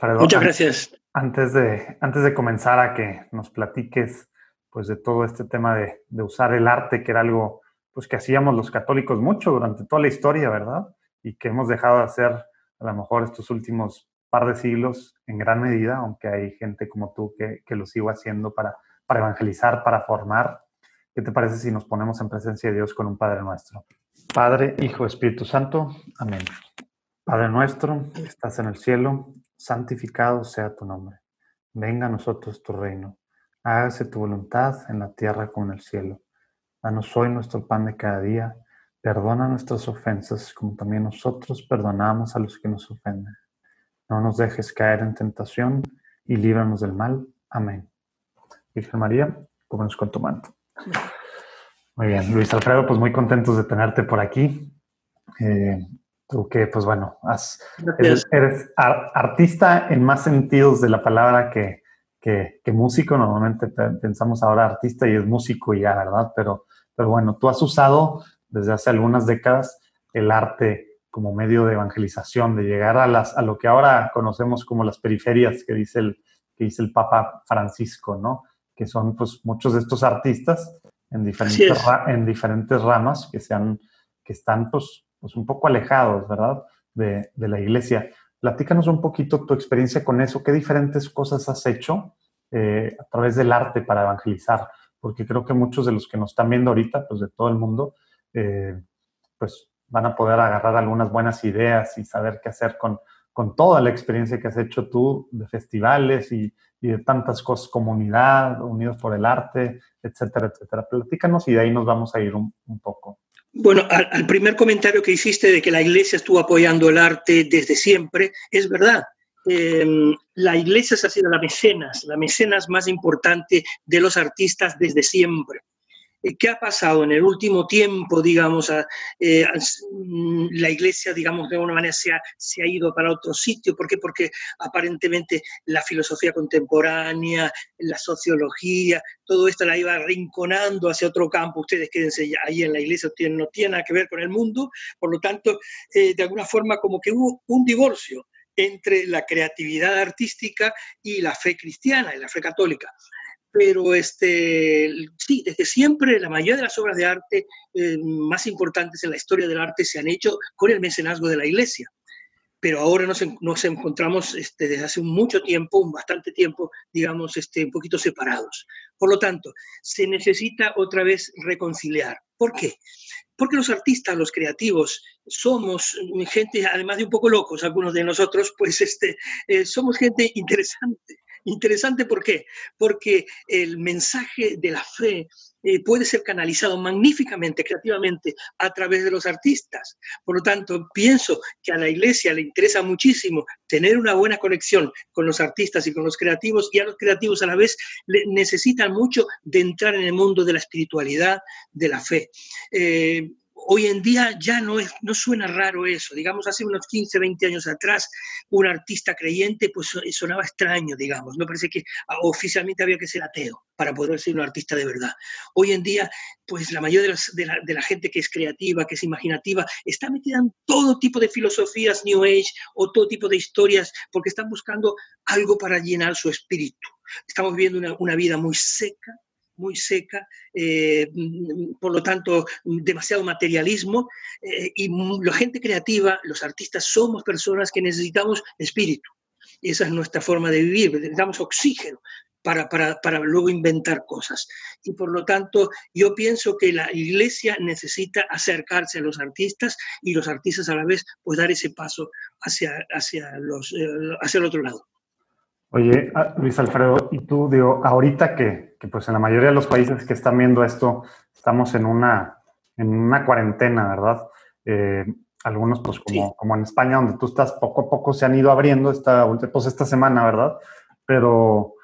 Alfredo. Muchas gracias. Antes de, antes de comenzar a que nos platiques pues de todo este tema de, de, usar el arte, que era algo pues que hacíamos los católicos mucho durante toda la historia, ¿verdad? Y que hemos dejado de hacer a lo mejor estos últimos par de siglos en gran medida, aunque hay gente como tú que, que lo sigo haciendo para, para evangelizar, para formar. ¿Qué te parece si nos ponemos en presencia de Dios con un Padre nuestro? Padre, Hijo, Espíritu Santo. Amén. Padre nuestro, que estás en el cielo, santificado sea tu nombre. Venga a nosotros tu reino. Hágase tu voluntad en la tierra como en el cielo. Danos hoy nuestro pan de cada día. Perdona nuestras ofensas como también nosotros perdonamos a los que nos ofenden. No nos dejes caer en tentación y líbranos del mal. Amén. Virgen María, cúbrenos con tu manto. Muy bien, Luis Alfredo, pues muy contentos de tenerte por aquí. Eh, Tú que, pues bueno, eres, artista en más sentidos de la palabra que, que, músico. Normalmente pensamos ahora artista y es músico ya, ¿verdad? Pero, pero bueno, tú has usado desde hace algunas décadas el arte como medio de evangelización, de llegar a, las, a lo que ahora conocemos como las periferias que dice el, que dice el Papa Francisco, ¿no? Que son pues muchos de estos artistas en diferentes, en diferentes ramas que, sean, que están pues pues un poco alejados, ¿verdad? De, la iglesia. Platícanos un poquito tu experiencia con eso, qué diferentes cosas has hecho eh, a través del arte para evangelizar, porque creo que muchos de los que nos están viendo ahorita, pues de todo el mundo, eh, pues van a poder agarrar algunas buenas ideas y saber qué hacer con, con toda la experiencia que has hecho tú de festivales y, de tantas cosas, comunidad, unidos por el arte, etcétera, etcétera. Platícanos y de ahí nos vamos a ir un poco. Bueno, al, primer comentario que hiciste de que la Iglesia estuvo apoyando el arte desde siempre, es verdad. Em, la Iglesia ha sido la mecenas, la mecenas más importante de los artistas desde siempre. Eh, ¿Qué ha pasado en el último tiempo, digamos? Eh, mm, la iglesia, digamos, de alguna manera se ha, se ha ido para otro sitio. ¿Por qué? Porque aparentemente la filosofía contemporánea, la sociología, todo esto la iba rinconando hacia otro campo. Ustedes quédense ahí en la iglesia, no tienen nada que ver con el mundo. Por lo tanto, eh, de alguna forma, como que hubo un divorcio entre la creatividad artística y la fe cristiana y la fe católica pero este, sí, desde siempre la mayoría de las obras de arte eh, más importantes en la historia del arte se han hecho con el mecenazgo de la Iglesia. Pero ahora nos, nos encontramos este, desde hace mucho tiempo, bastante tiempo, digamos, este, un poquito separados. Por lo tanto, se necesita otra vez reconciliar. ¿Por qué? Porque los artistas, los creativos, somos gente, además de un poco locos, algunos de nosotros, pues este, eh, somos gente interesante Interesante, ¿por qué? Porque el mensaje de la fe eh, puede ser canalizado magníficamente, creativamente, a través de los artistas. Por lo tanto, pienso que a la iglesia le interesa muchísimo tener una buena conexión con los artistas y con los creativos, y a los creativos a la vez necesitan mucho de entrar en el mundo de la espiritualidad, de la fe. Eh, hoy en día ya no, es, no suena raro eso. Digamos, hace unos 15, 20 años atrás, un artista creyente pues sonaba extraño, digamos. Me parece que ah, oficialmente había que ser ateo para poder ser un artista de verdad. Hoy en día, pues la mayoría de, la, gente que es creativa, que es imaginativa, está metida en todo tipo de filosofías New Age o todo tipo de historias porque están buscando algo para llenar su espíritu. Estamos viviendo una vida muy seca, muy seca, eh, por lo tanto, demasiado materialismo. Eh, y la gente creativa, los artistas, somos personas que necesitamos espíritu. Esa es nuestra forma de vivir, necesitamos oxígeno. Para, para, para luego inventar cosas. Y por lo tanto, yo pienso que la iglesia necesita acercarse a los artistas y los artistas a la vez, pues dar ese paso hacia, hacia, los, eh, hacia el otro lado. Oye, ah, Luis Alfredo, y tú, digo, ahorita que, pues en la mayoría de los países que están viendo esto, estamos en una, en una cuarentena, ¿verdad? Eh, algunos, pues como, como en España, donde tú estás, poco a poco se han ido abriendo esta, pues esta semana, ¿verdad? Pero,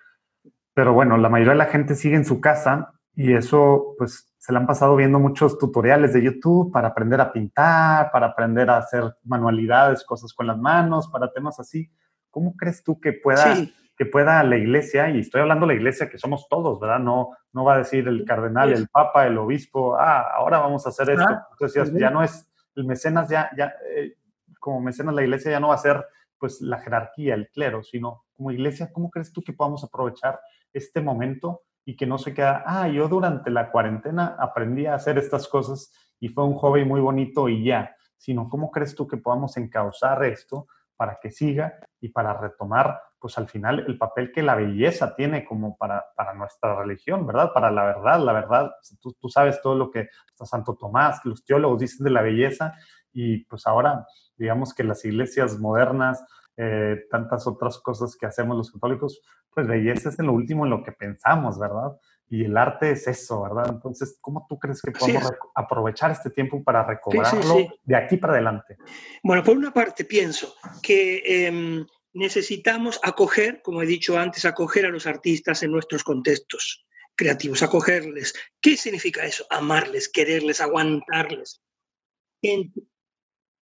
pero bueno, la mayoría de la gente sigue en su casa y eso, pues se le han pasado viendo muchos tutoriales de YouTube para aprender a pintar, para aprender a hacer manualidades, cosas con las manos, para temas así. ¿Cómo crees tú que pueda, que pueda la iglesia, y estoy hablando de la iglesia que somos todos, ¿verdad? No, no va a decir el cardenal, el papa, el obispo, ah, ahora vamos a hacer esto. Entonces ya, no es, el mecenas ya, ya eh, como mecenas la iglesia ya no va a ser pues la jerarquía, el clero, sino como iglesia, ¿cómo crees tú que podamos aprovechar este momento y que no se queda, ah, yo durante la cuarentena aprendí a hacer estas cosas y fue un hobby muy bonito y ya, sino cómo crees tú que podamos encauzar esto para que siga y para retomar, pues al final, el papel que la belleza tiene como para, para nuestra religión, ¿verdad? Para la verdad, la verdad, tú, sabes todo lo que Santo Tomás, los teólogos dicen de la belleza y pues ahora, digamos que las iglesias modernas, eh, tantas otras cosas que hacemos los católicos, pues belleza es en lo último en lo que pensamos, ¿verdad? Y el arte es eso, ¿verdad? Entonces, ¿cómo tú crees que podemos aprovechar este tiempo para recobrarlo de aquí para adelante? Bueno, por una parte pienso que em, necesitamos acoger, como he dicho antes, acoger a los artistas en nuestros contextos creativos, acogerles. ¿Qué significa eso? Amarles, quererles, aguantarles.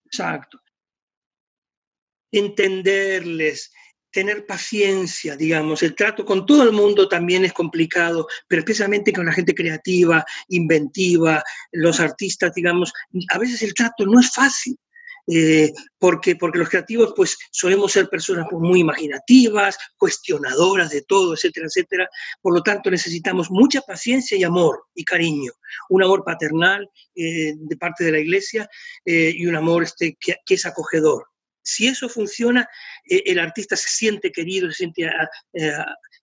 Exacto. Entenderles, tener paciencia, digamos. El trato con todo el mundo también es complicado, pero especialmente con la gente creativa, inventiva, los artistas, digamos. A veces el trato no es fácil. Eh, porque, porque los creativos pues solemos ser personas pues, muy imaginativas, cuestionadoras de todo, etcétera, etcétera. Por lo tanto, necesitamos mucha paciencia y amor y cariño, un amor paternal eh, de parte de la iglesia eh, y un amor este, que, que es acogedor. Si eso funciona, el artista se siente querido, se siente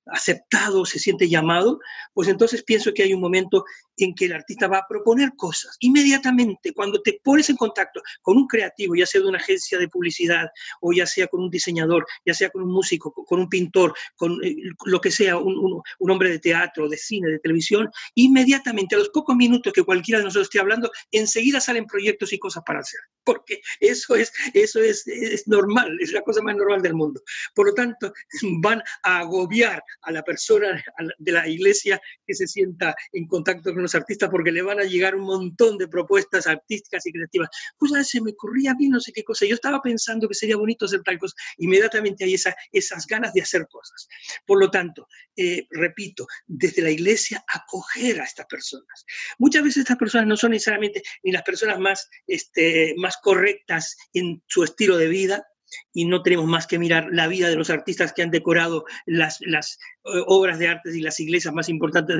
aceptado, se siente llamado, pues entonces pienso que hay un momento en que el artista va a proponer cosas. Inmediatamente, cuando te pones en contacto con un creativo, ya sea de una agencia de publicidad, o ya sea con un diseñador, ya sea con un músico, con un pintor, con eh, lo que sea, un, hombre de teatro, de cine, de televisión, inmediatamente, a los pocos minutos que cualquiera de nosotros esté hablando, enseguida salen proyectos y cosas para hacer. Porque eso es, eso es, es normal, es la cosa más normal del mundo. Por lo tanto, van a agobiar a la persona de la iglesia que se sienta en contacto con los artistas porque le van a llegar un montón de propuestas artísticas y creativas. Pues a se me ocurría a mí no sé qué cosa. Yo estaba pensando que sería bonito hacer tal cosa. Inmediatamente hay esa, esas ganas de hacer cosas. Por lo tanto, eh, repito, desde la iglesia acoger a estas personas. Muchas veces estas personas no son necesariamente ni las personas más, este, más correctas en su estilo de vida, y no tenemos más que mirar la vida de los artistas que han decorado las, las eh, obras de arte y las iglesias más importantes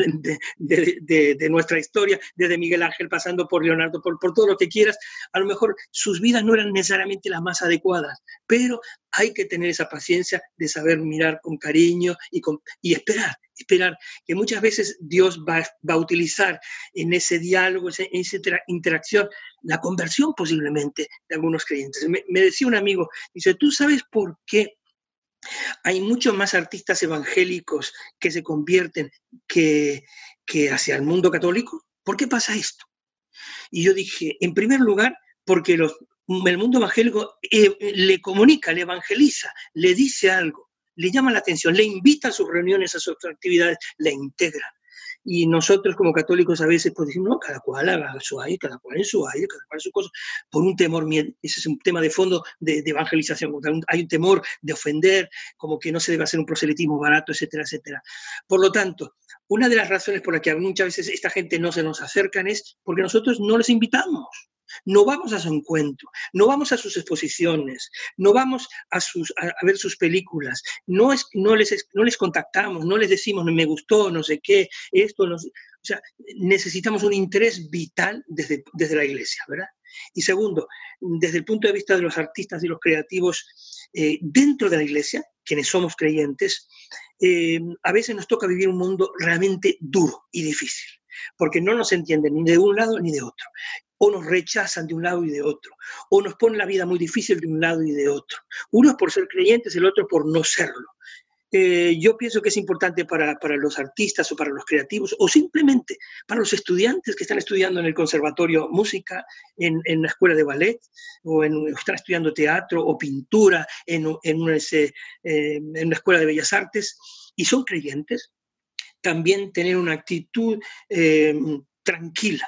de, de, nuestra historia, desde Miguel Ángel pasando por Leonardo, por, por todo lo que quieras. A lo mejor sus vidas no eran necesariamente las más adecuadas, pero hay que tener esa paciencia de saber mirar con cariño y, con, y esperar, esperar, que muchas veces Dios va, va, a utilizar en ese diálogo, en esa interacción, la conversión posiblemente de algunos creyentes. Me, decía un amigo, dice, ¿tú sabes por qué hay muchos más artistas evangélicos que se convierten que, que hacia el mundo católico? ¿Por qué pasa esto? Y yo dije, en primer lugar, porque los, el mundo evangélico eh, le comunica, le evangeliza, le dice algo, le llama la atención, le invita a sus reuniones, a sus actividades, le integra. Y nosotros como católicos a veces pues decimos, no, cada cual haga su aire, cada cual en su aire, cada cual en su cosa, por un temor, ese es un tema de fondo de, evangelización, hay un temor de ofender, como que no se debe hacer un proselitismo barato, etcétera, etcétera. Por lo tanto, una de las razones por las que muchas veces esta gente no se nos acercan es porque nosotros no les invitamos. No vamos a su encuentro, no vamos a sus exposiciones, no vamos a, ver sus películas, no, es, no, les, contactamos, no les decimos me gustó, no sé qué, esto, no, o sea, necesitamos un interés vital desde, desde la iglesia, ¿verdad? Y segundo, desde el punto de vista de los artistas y los creativos eh, dentro de la iglesia, quienes somos creyentes, eh, a veces nos toca vivir un mundo realmente duro y difícil, porque no nos entienden ni de un lado ni de otro o nos rechazan de un lado y de otro, o nos ponen la vida muy difícil de un lado y de otro. Uno es por ser creyentes, el otro por no serlo. Eh, yo pienso que es importante para, para, los artistas o para los creativos o simplemente para los estudiantes que están estudiando en el conservatorio música, en, en la escuela de ballet o en, están estudiando teatro o pintura en, en, una, eh, escuela de bellas artes y son creyentes, también tener una actitud eh, tranquila,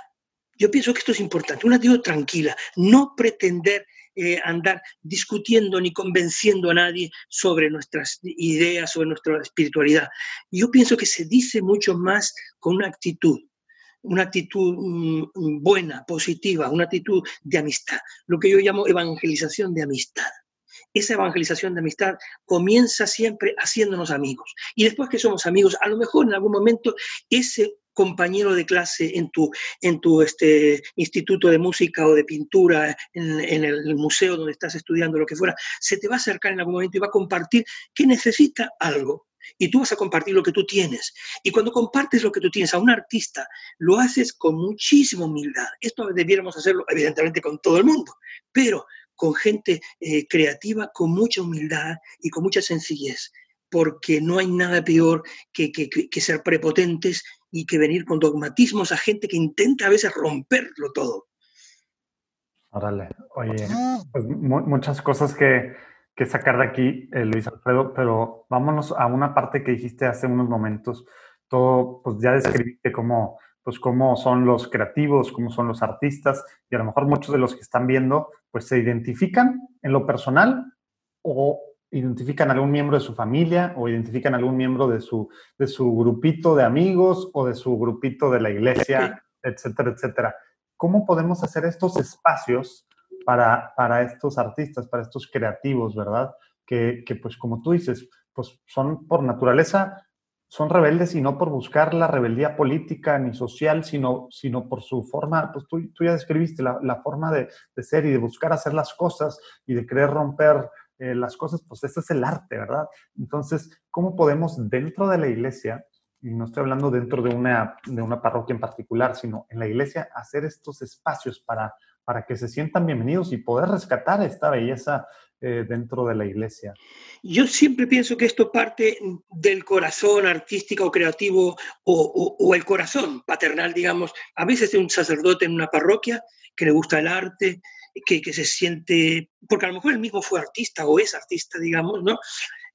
yo pienso que esto es importante, una actitud tranquila, no pretender eh, andar discutiendo ni convenciendo a nadie sobre nuestras ideas, sobre nuestra espiritualidad. Yo pienso que se dice mucho más con una actitud, una actitud mm, buena, positiva, una actitud de amistad, lo que yo llamo evangelización de amistad. esa evangelización de amistad comienza siempre haciéndonos amigos. Y después que somos amigos, a lo mejor en algún momento ese compañero de clase en tu, en tu este, instituto de música o de pintura, en, el museo donde estás estudiando, lo que fuera, se te va a acercar en algún momento y va a compartir que necesita algo. Y tú vas a compartir lo que tú tienes. Y cuando compartes lo que tú tienes a un artista, lo haces con muchísima humildad. Esto debiéramos hacerlo, evidentemente, con todo el mundo, pero con gente eh, creativa, con mucha humildad y con mucha sencillez, porque no hay nada peor que, que ser prepotentes y que venir con dogmatismos a gente que intenta a veces romperlo todo. Órale, oye, pues muchas cosas que, que, sacar de aquí, eh, Luis Alfredo, pero vámonos a una parte que dijiste hace unos momentos. Todo, pues ya describiste cómo, pues cómo son los creativos, cómo son los artistas, y a lo mejor muchos de los que están viendo, pues se identifican en lo personal o identifican a algún miembro de su familia o identifican a algún miembro de su, de su grupito de amigos o de su grupito de la iglesia, etcétera, etcétera. ¿Cómo podemos hacer estos espacios para, para estos artistas, para estos creativos, verdad? Que, que, pues como tú dices, pues son por naturaleza, son rebeldes y no por buscar la rebeldía política ni social, sino, sino por su forma, pues tú, tú ya describiste la, la forma de, de, ser y de buscar hacer las cosas y de querer romper eh, las cosas, pues este es el arte, ¿verdad? Entonces, ¿cómo podemos dentro de la iglesia, y no estoy hablando dentro de una, de una parroquia en particular, sino en la iglesia, hacer estos espacios para, para que se sientan bienvenidos y poder rescatar esta belleza eh, dentro de la iglesia? Yo siempre pienso que esto parte del corazón artístico o creativo o, o, o, el corazón paternal, digamos, a veces de un sacerdote en una parroquia que le gusta el arte, que, se siente, porque a lo mejor él mismo fue artista o es artista, digamos, ¿no?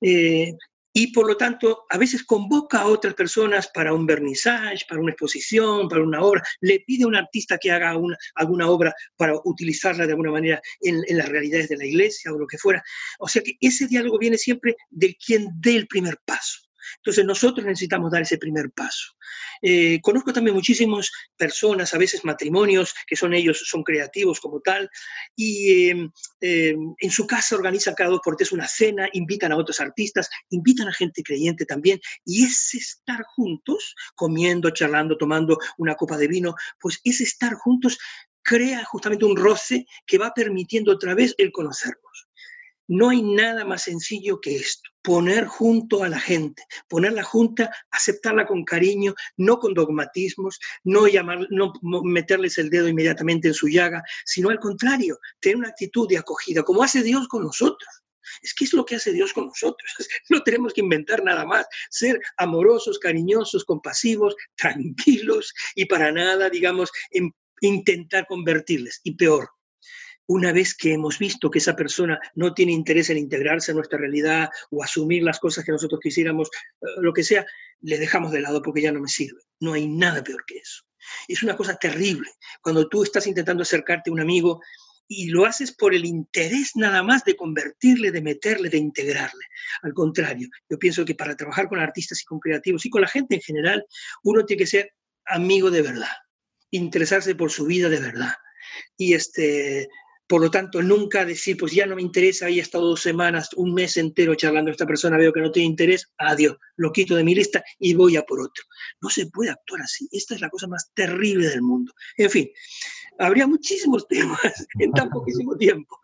Eh, y por lo tanto, a veces convoca a otras personas para un vernissage, para una exposición, para una obra, le pide a un artista que haga una, alguna obra para utilizarla de alguna manera en, en, las realidades de la iglesia o lo que fuera. O sea que ese diálogo viene siempre de quien dé el primer paso. Entonces nosotros necesitamos dar ese primer paso. Eh, conozco también muchísimas personas, a veces matrimonios, que son ellos, son creativos como tal, y eh, eh, en su casa organizan cada dos por tres una cena, invitan a otros artistas, invitan a gente creyente también, y ese estar juntos, comiendo, charlando, tomando una copa de vino, pues ese estar juntos crea justamente un roce que va permitiendo otra vez el conocernos. No hay nada más sencillo que esto, poner junto a la gente, ponerla junta, aceptarla con cariño, no con dogmatismos, no, llamar, no meterles el dedo inmediatamente en su llaga, sino al contrario, tener una actitud de acogida, como hace Dios con nosotros. Es que es lo que hace Dios con nosotros. No tenemos que inventar nada más. Ser amorosos, cariñosos, compasivos, tranquilos y para nada, digamos, intentar convertirles. Y peor, una vez que hemos visto que esa persona no tiene interés en integrarse a nuestra realidad o asumir las cosas que nosotros quisiéramos, eh, lo que sea, le dejamos de lado porque ya no me sirve. No hay nada peor que eso. Es una cosa terrible cuando tú estás intentando acercarte a un amigo y lo haces por el interés nada más de convertirle, de meterle, de integrarle. Al contrario, yo pienso que para trabajar con artistas y con creativos y con la gente en general, uno tiene que ser amigo de verdad, interesarse por su vida de verdad. Y este, por lo tanto, nunca decir, pues ya no me interesa, he estado dos semanas, un mes entero charlando a esta persona, veo que no tiene interés, adiós, lo quito de mi lista y voy a por otro. No se puede actuar así. Esta es la cosa más terrible del mundo. En fin, habría muchísimos temas en tan poquísimo tiempo.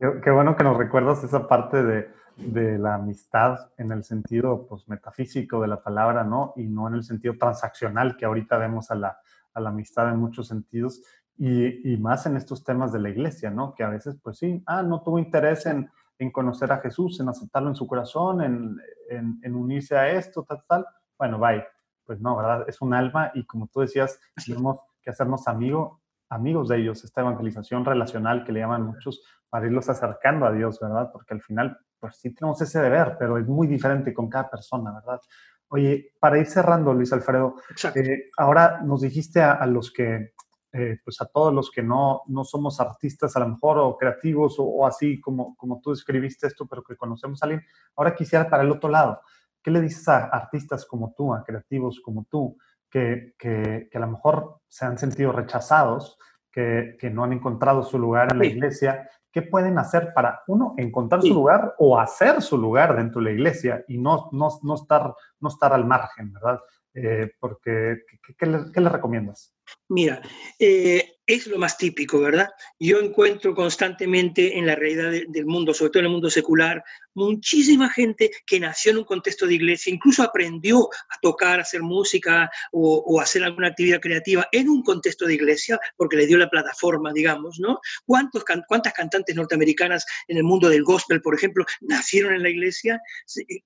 Qué bueno que nos recuerdas esa parte de, de, la amistad en el sentido pues, metafísico de la palabra, ¿no? Y no en el sentido transaccional que ahorita vemos a la, a la amistad en muchos sentidos. Y, y, más en estos temas de la iglesia, ¿no? Que a veces, pues sí, ah, no tuvo interés en, en conocer a Jesús, en aceptarlo en su corazón, en, en, en, unirse a esto, tal, tal. Bueno, bye. Pues no, ¿verdad? Es un alma y como tú decías, tenemos que hacernos amigo, amigos de ellos, esta evangelización relacional que le llaman muchos, para irlos acercando a Dios, ¿verdad? Porque al final, pues sí tenemos ese deber, pero es muy diferente con cada persona, ¿verdad? Oye, para ir cerrando, Luis Alfredo, eh, ahora nos dijiste a, a los que eh, pues a todos los que no, no somos artistas a lo mejor o creativos o, o, así como, como tú describiste esto, pero que conocemos a alguien. Ahora quisiera para el otro lado, ¿qué le dices a artistas como tú, a creativos como tú, que, que, que a lo mejor se han sentido rechazados, que, que, no han encontrado su lugar en la iglesia, ¿qué pueden hacer para, uno, encontrar su lugar o hacer su lugar dentro de la iglesia y no, no, no, estar, no estar al margen, ¿verdad? Eh, porque, ¿qué, le, recomiendas? Mira, eh, es lo más típico, ¿verdad? Yo encuentro constantemente en la realidad del mundo, sobre todo en el mundo secular, muchísima gente que nació en un contexto de iglesia, incluso aprendió a tocar, a hacer música o, o, hacer alguna actividad creativa en un contexto de iglesia, porque le dio la plataforma, digamos, ¿no? ¿Cuántos, ¿Cuántas cantantes norteamericanas en el mundo del gospel, por ejemplo, nacieron en la iglesia,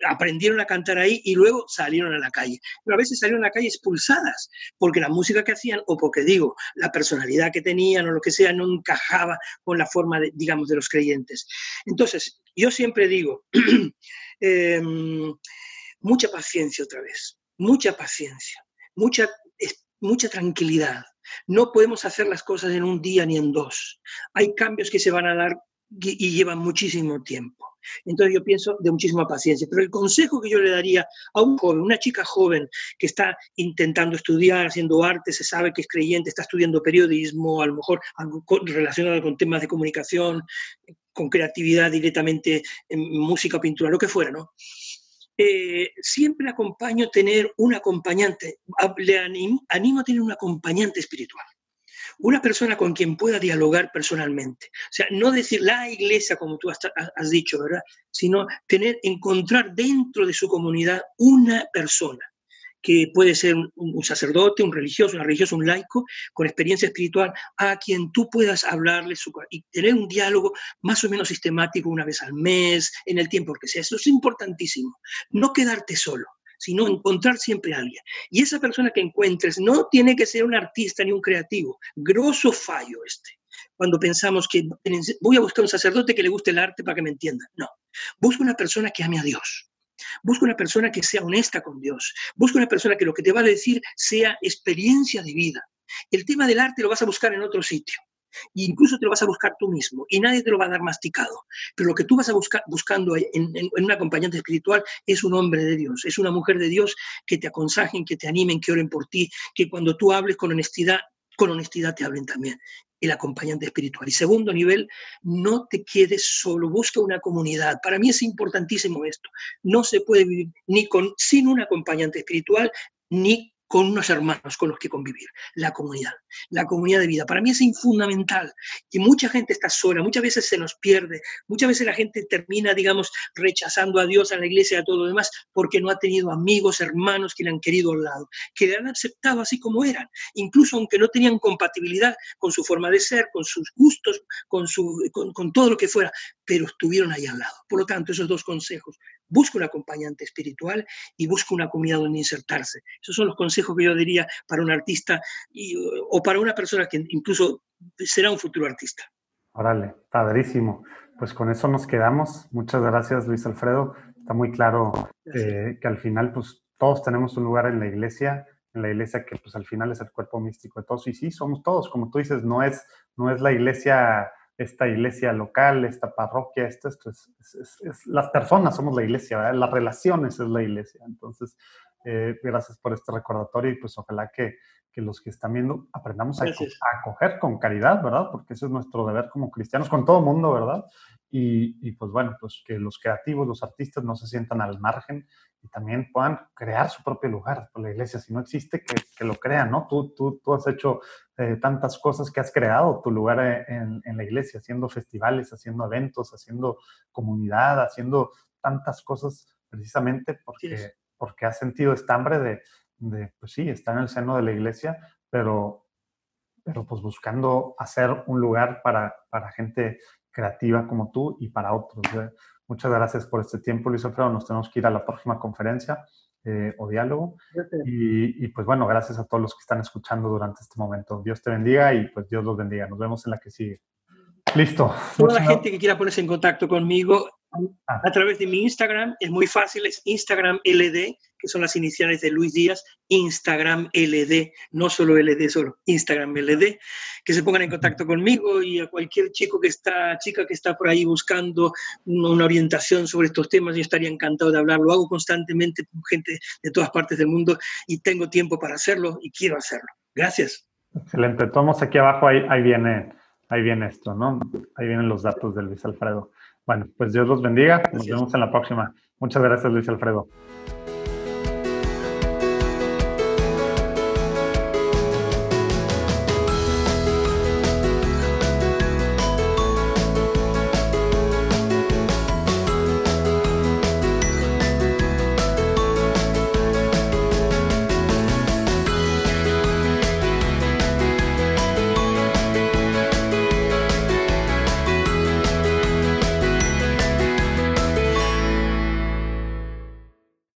aprendieron a cantar ahí y luego salieron a la calle? Pero a veces salieron a la calle expulsadas, porque la música que hacían, o porque digo, la personalidad que tenían o lo que sea, no encajaba con la forma, de, digamos, de los creyentes. Entonces, yo siempre digo, em, mucha paciencia otra vez, mucha paciencia, mucha, mucha tranquilidad. No podemos hacer las cosas en un día ni en dos. Hay cambios que se van a dar y llevan muchísimo tiempo. Entonces yo pienso de muchísima paciencia. Pero el consejo que yo le daría a un joven, una chica joven que está intentando estudiar, haciendo arte, se sabe que es creyente, está estudiando periodismo, a lo mejor algo relacionado con temas de comunicación, con creatividad directamente en música pintura, lo que fuera, ¿no? Eh, siempre acompaño tener un acompañante, le animo a tener un acompañante espiritual una persona con quien pueda dialogar personalmente. O sea, no decir la iglesia como tú has, dicho, ¿verdad? Sino tener, encontrar dentro de su comunidad una persona que puede ser un, sacerdote, un religioso, una religiosa, un laico, con experiencia espiritual, a quien tú puedas hablarle y tener un diálogo más o menos sistemático una vez al mes, en el tiempo que sea. Eso es importantísimo. No quedarte solo sino encontrar siempre a alguien. Y esa persona que encuentres no tiene que ser un artista ni un creativo. Grosso fallo este. Cuando pensamos que voy a buscar un sacerdote que le guste el arte para que me entienda. No. Busca una persona que ame a Dios. Busca una persona que sea honesta con Dios. Busca una persona que lo que te va a decir sea experiencia de vida. El tema del arte lo vas a buscar en otro sitio incluso te lo vas a buscar tú mismo y nadie te lo va a dar masticado. Pero lo que tú vas a buscar buscando en, en, un acompañante espiritual es un hombre de Dios, es una mujer de Dios que te aconsejen, que te animen, que oren por ti, que cuando tú hables con honestidad, con honestidad te hablen también el acompañante espiritual. Y segundo nivel, no te quedes solo, busca una comunidad. Para mí es importantísimo esto. No se puede vivir ni con, sin un acompañante espiritual, ni con unos hermanos con los que convivir, la comunidad, la comunidad de vida. Para mí es fundamental y mucha gente está sola, muchas veces se nos pierde, muchas veces la gente termina, digamos, rechazando a Dios, a la iglesia, y a todo lo demás, porque no ha tenido amigos, hermanos que le han querido al lado, que le han aceptado así como eran, incluso aunque no tenían compatibilidad con su forma de ser, con sus gustos, con, su, con, con todo lo que fuera, pero estuvieron ahí al lado. Por lo tanto, esos dos consejos, busca un acompañante espiritual y busca una comunidad donde insertarse. Esos son los consejos que yo diría para un artista o para una persona que incluso será un futuro artista. Órale, padrísimo. Pues con eso nos quedamos. Muchas gracias, Luis Alfredo. Está muy claro eh, que al final, pues todos tenemos un lugar en la iglesia, en la iglesia que pues al final es el cuerpo místico de todos. Y sí, somos todos, como tú dices, no es, no es la iglesia esta iglesia local, esta parroquia, esto, esto es, las personas somos la iglesia, las relaciones es la iglesia. Entonces, eh, gracias por este recordatorio y pues ojalá que, que los que están viendo aprendamos a, acoger con caridad, ¿verdad? Porque ese es nuestro deber como cristianos con todo mundo, ¿verdad? Y, y, pues bueno, pues que los creativos, los artistas no se sientan al margen y también puedan crear su propio lugar por la iglesia. Si no existe, que, que lo crean, ¿no? Tú, tú, tú has hecho eh, tantas cosas que has creado tu lugar e, en, en, la iglesia, haciendo festivales, haciendo eventos, haciendo comunidad, haciendo tantas cosas precisamente porque, porque has sentido esta hambre de, de, pues sí, estar en el seno de la iglesia, pero, pero pues buscando hacer un lugar para, para gente creativa como tú y para otros. ¿eh? Muchas gracias por este tiempo, Luis Alfredo. Nos tenemos que ir a la próxima conferencia eh, o diálogo. Y, y, pues bueno, gracias a todos los que están escuchando durante este momento. Dios te bendiga y pues Dios los bendiga. Nos vemos en la que sigue. Listo. Toda la gente que quiera ponerse en contacto conmigo. A través de mi Instagram. Es muy fácil, es Instagram LD, que son las iniciales de Luis Díaz, Instagram LD, no solo LD, solo Instagram LD, que se pongan en contacto conmigo y a cualquier chico que está, chica que está por ahí buscando una orientación sobre estos temas, yo estaría encantado de hablar. Lo hago constantemente con gente de todas partes del mundo y tengo tiempo para hacerlo y quiero hacerlo. Gracias. Excelente. Tomamos aquí abajo, ahí, ahí viene ahí viene esto, ¿no? Ahí vienen los datos de Luis Alfredo. Bueno, pues Dios los bendiga. Nos vemos en la próxima. Muchas gracias, Luis Alfredo.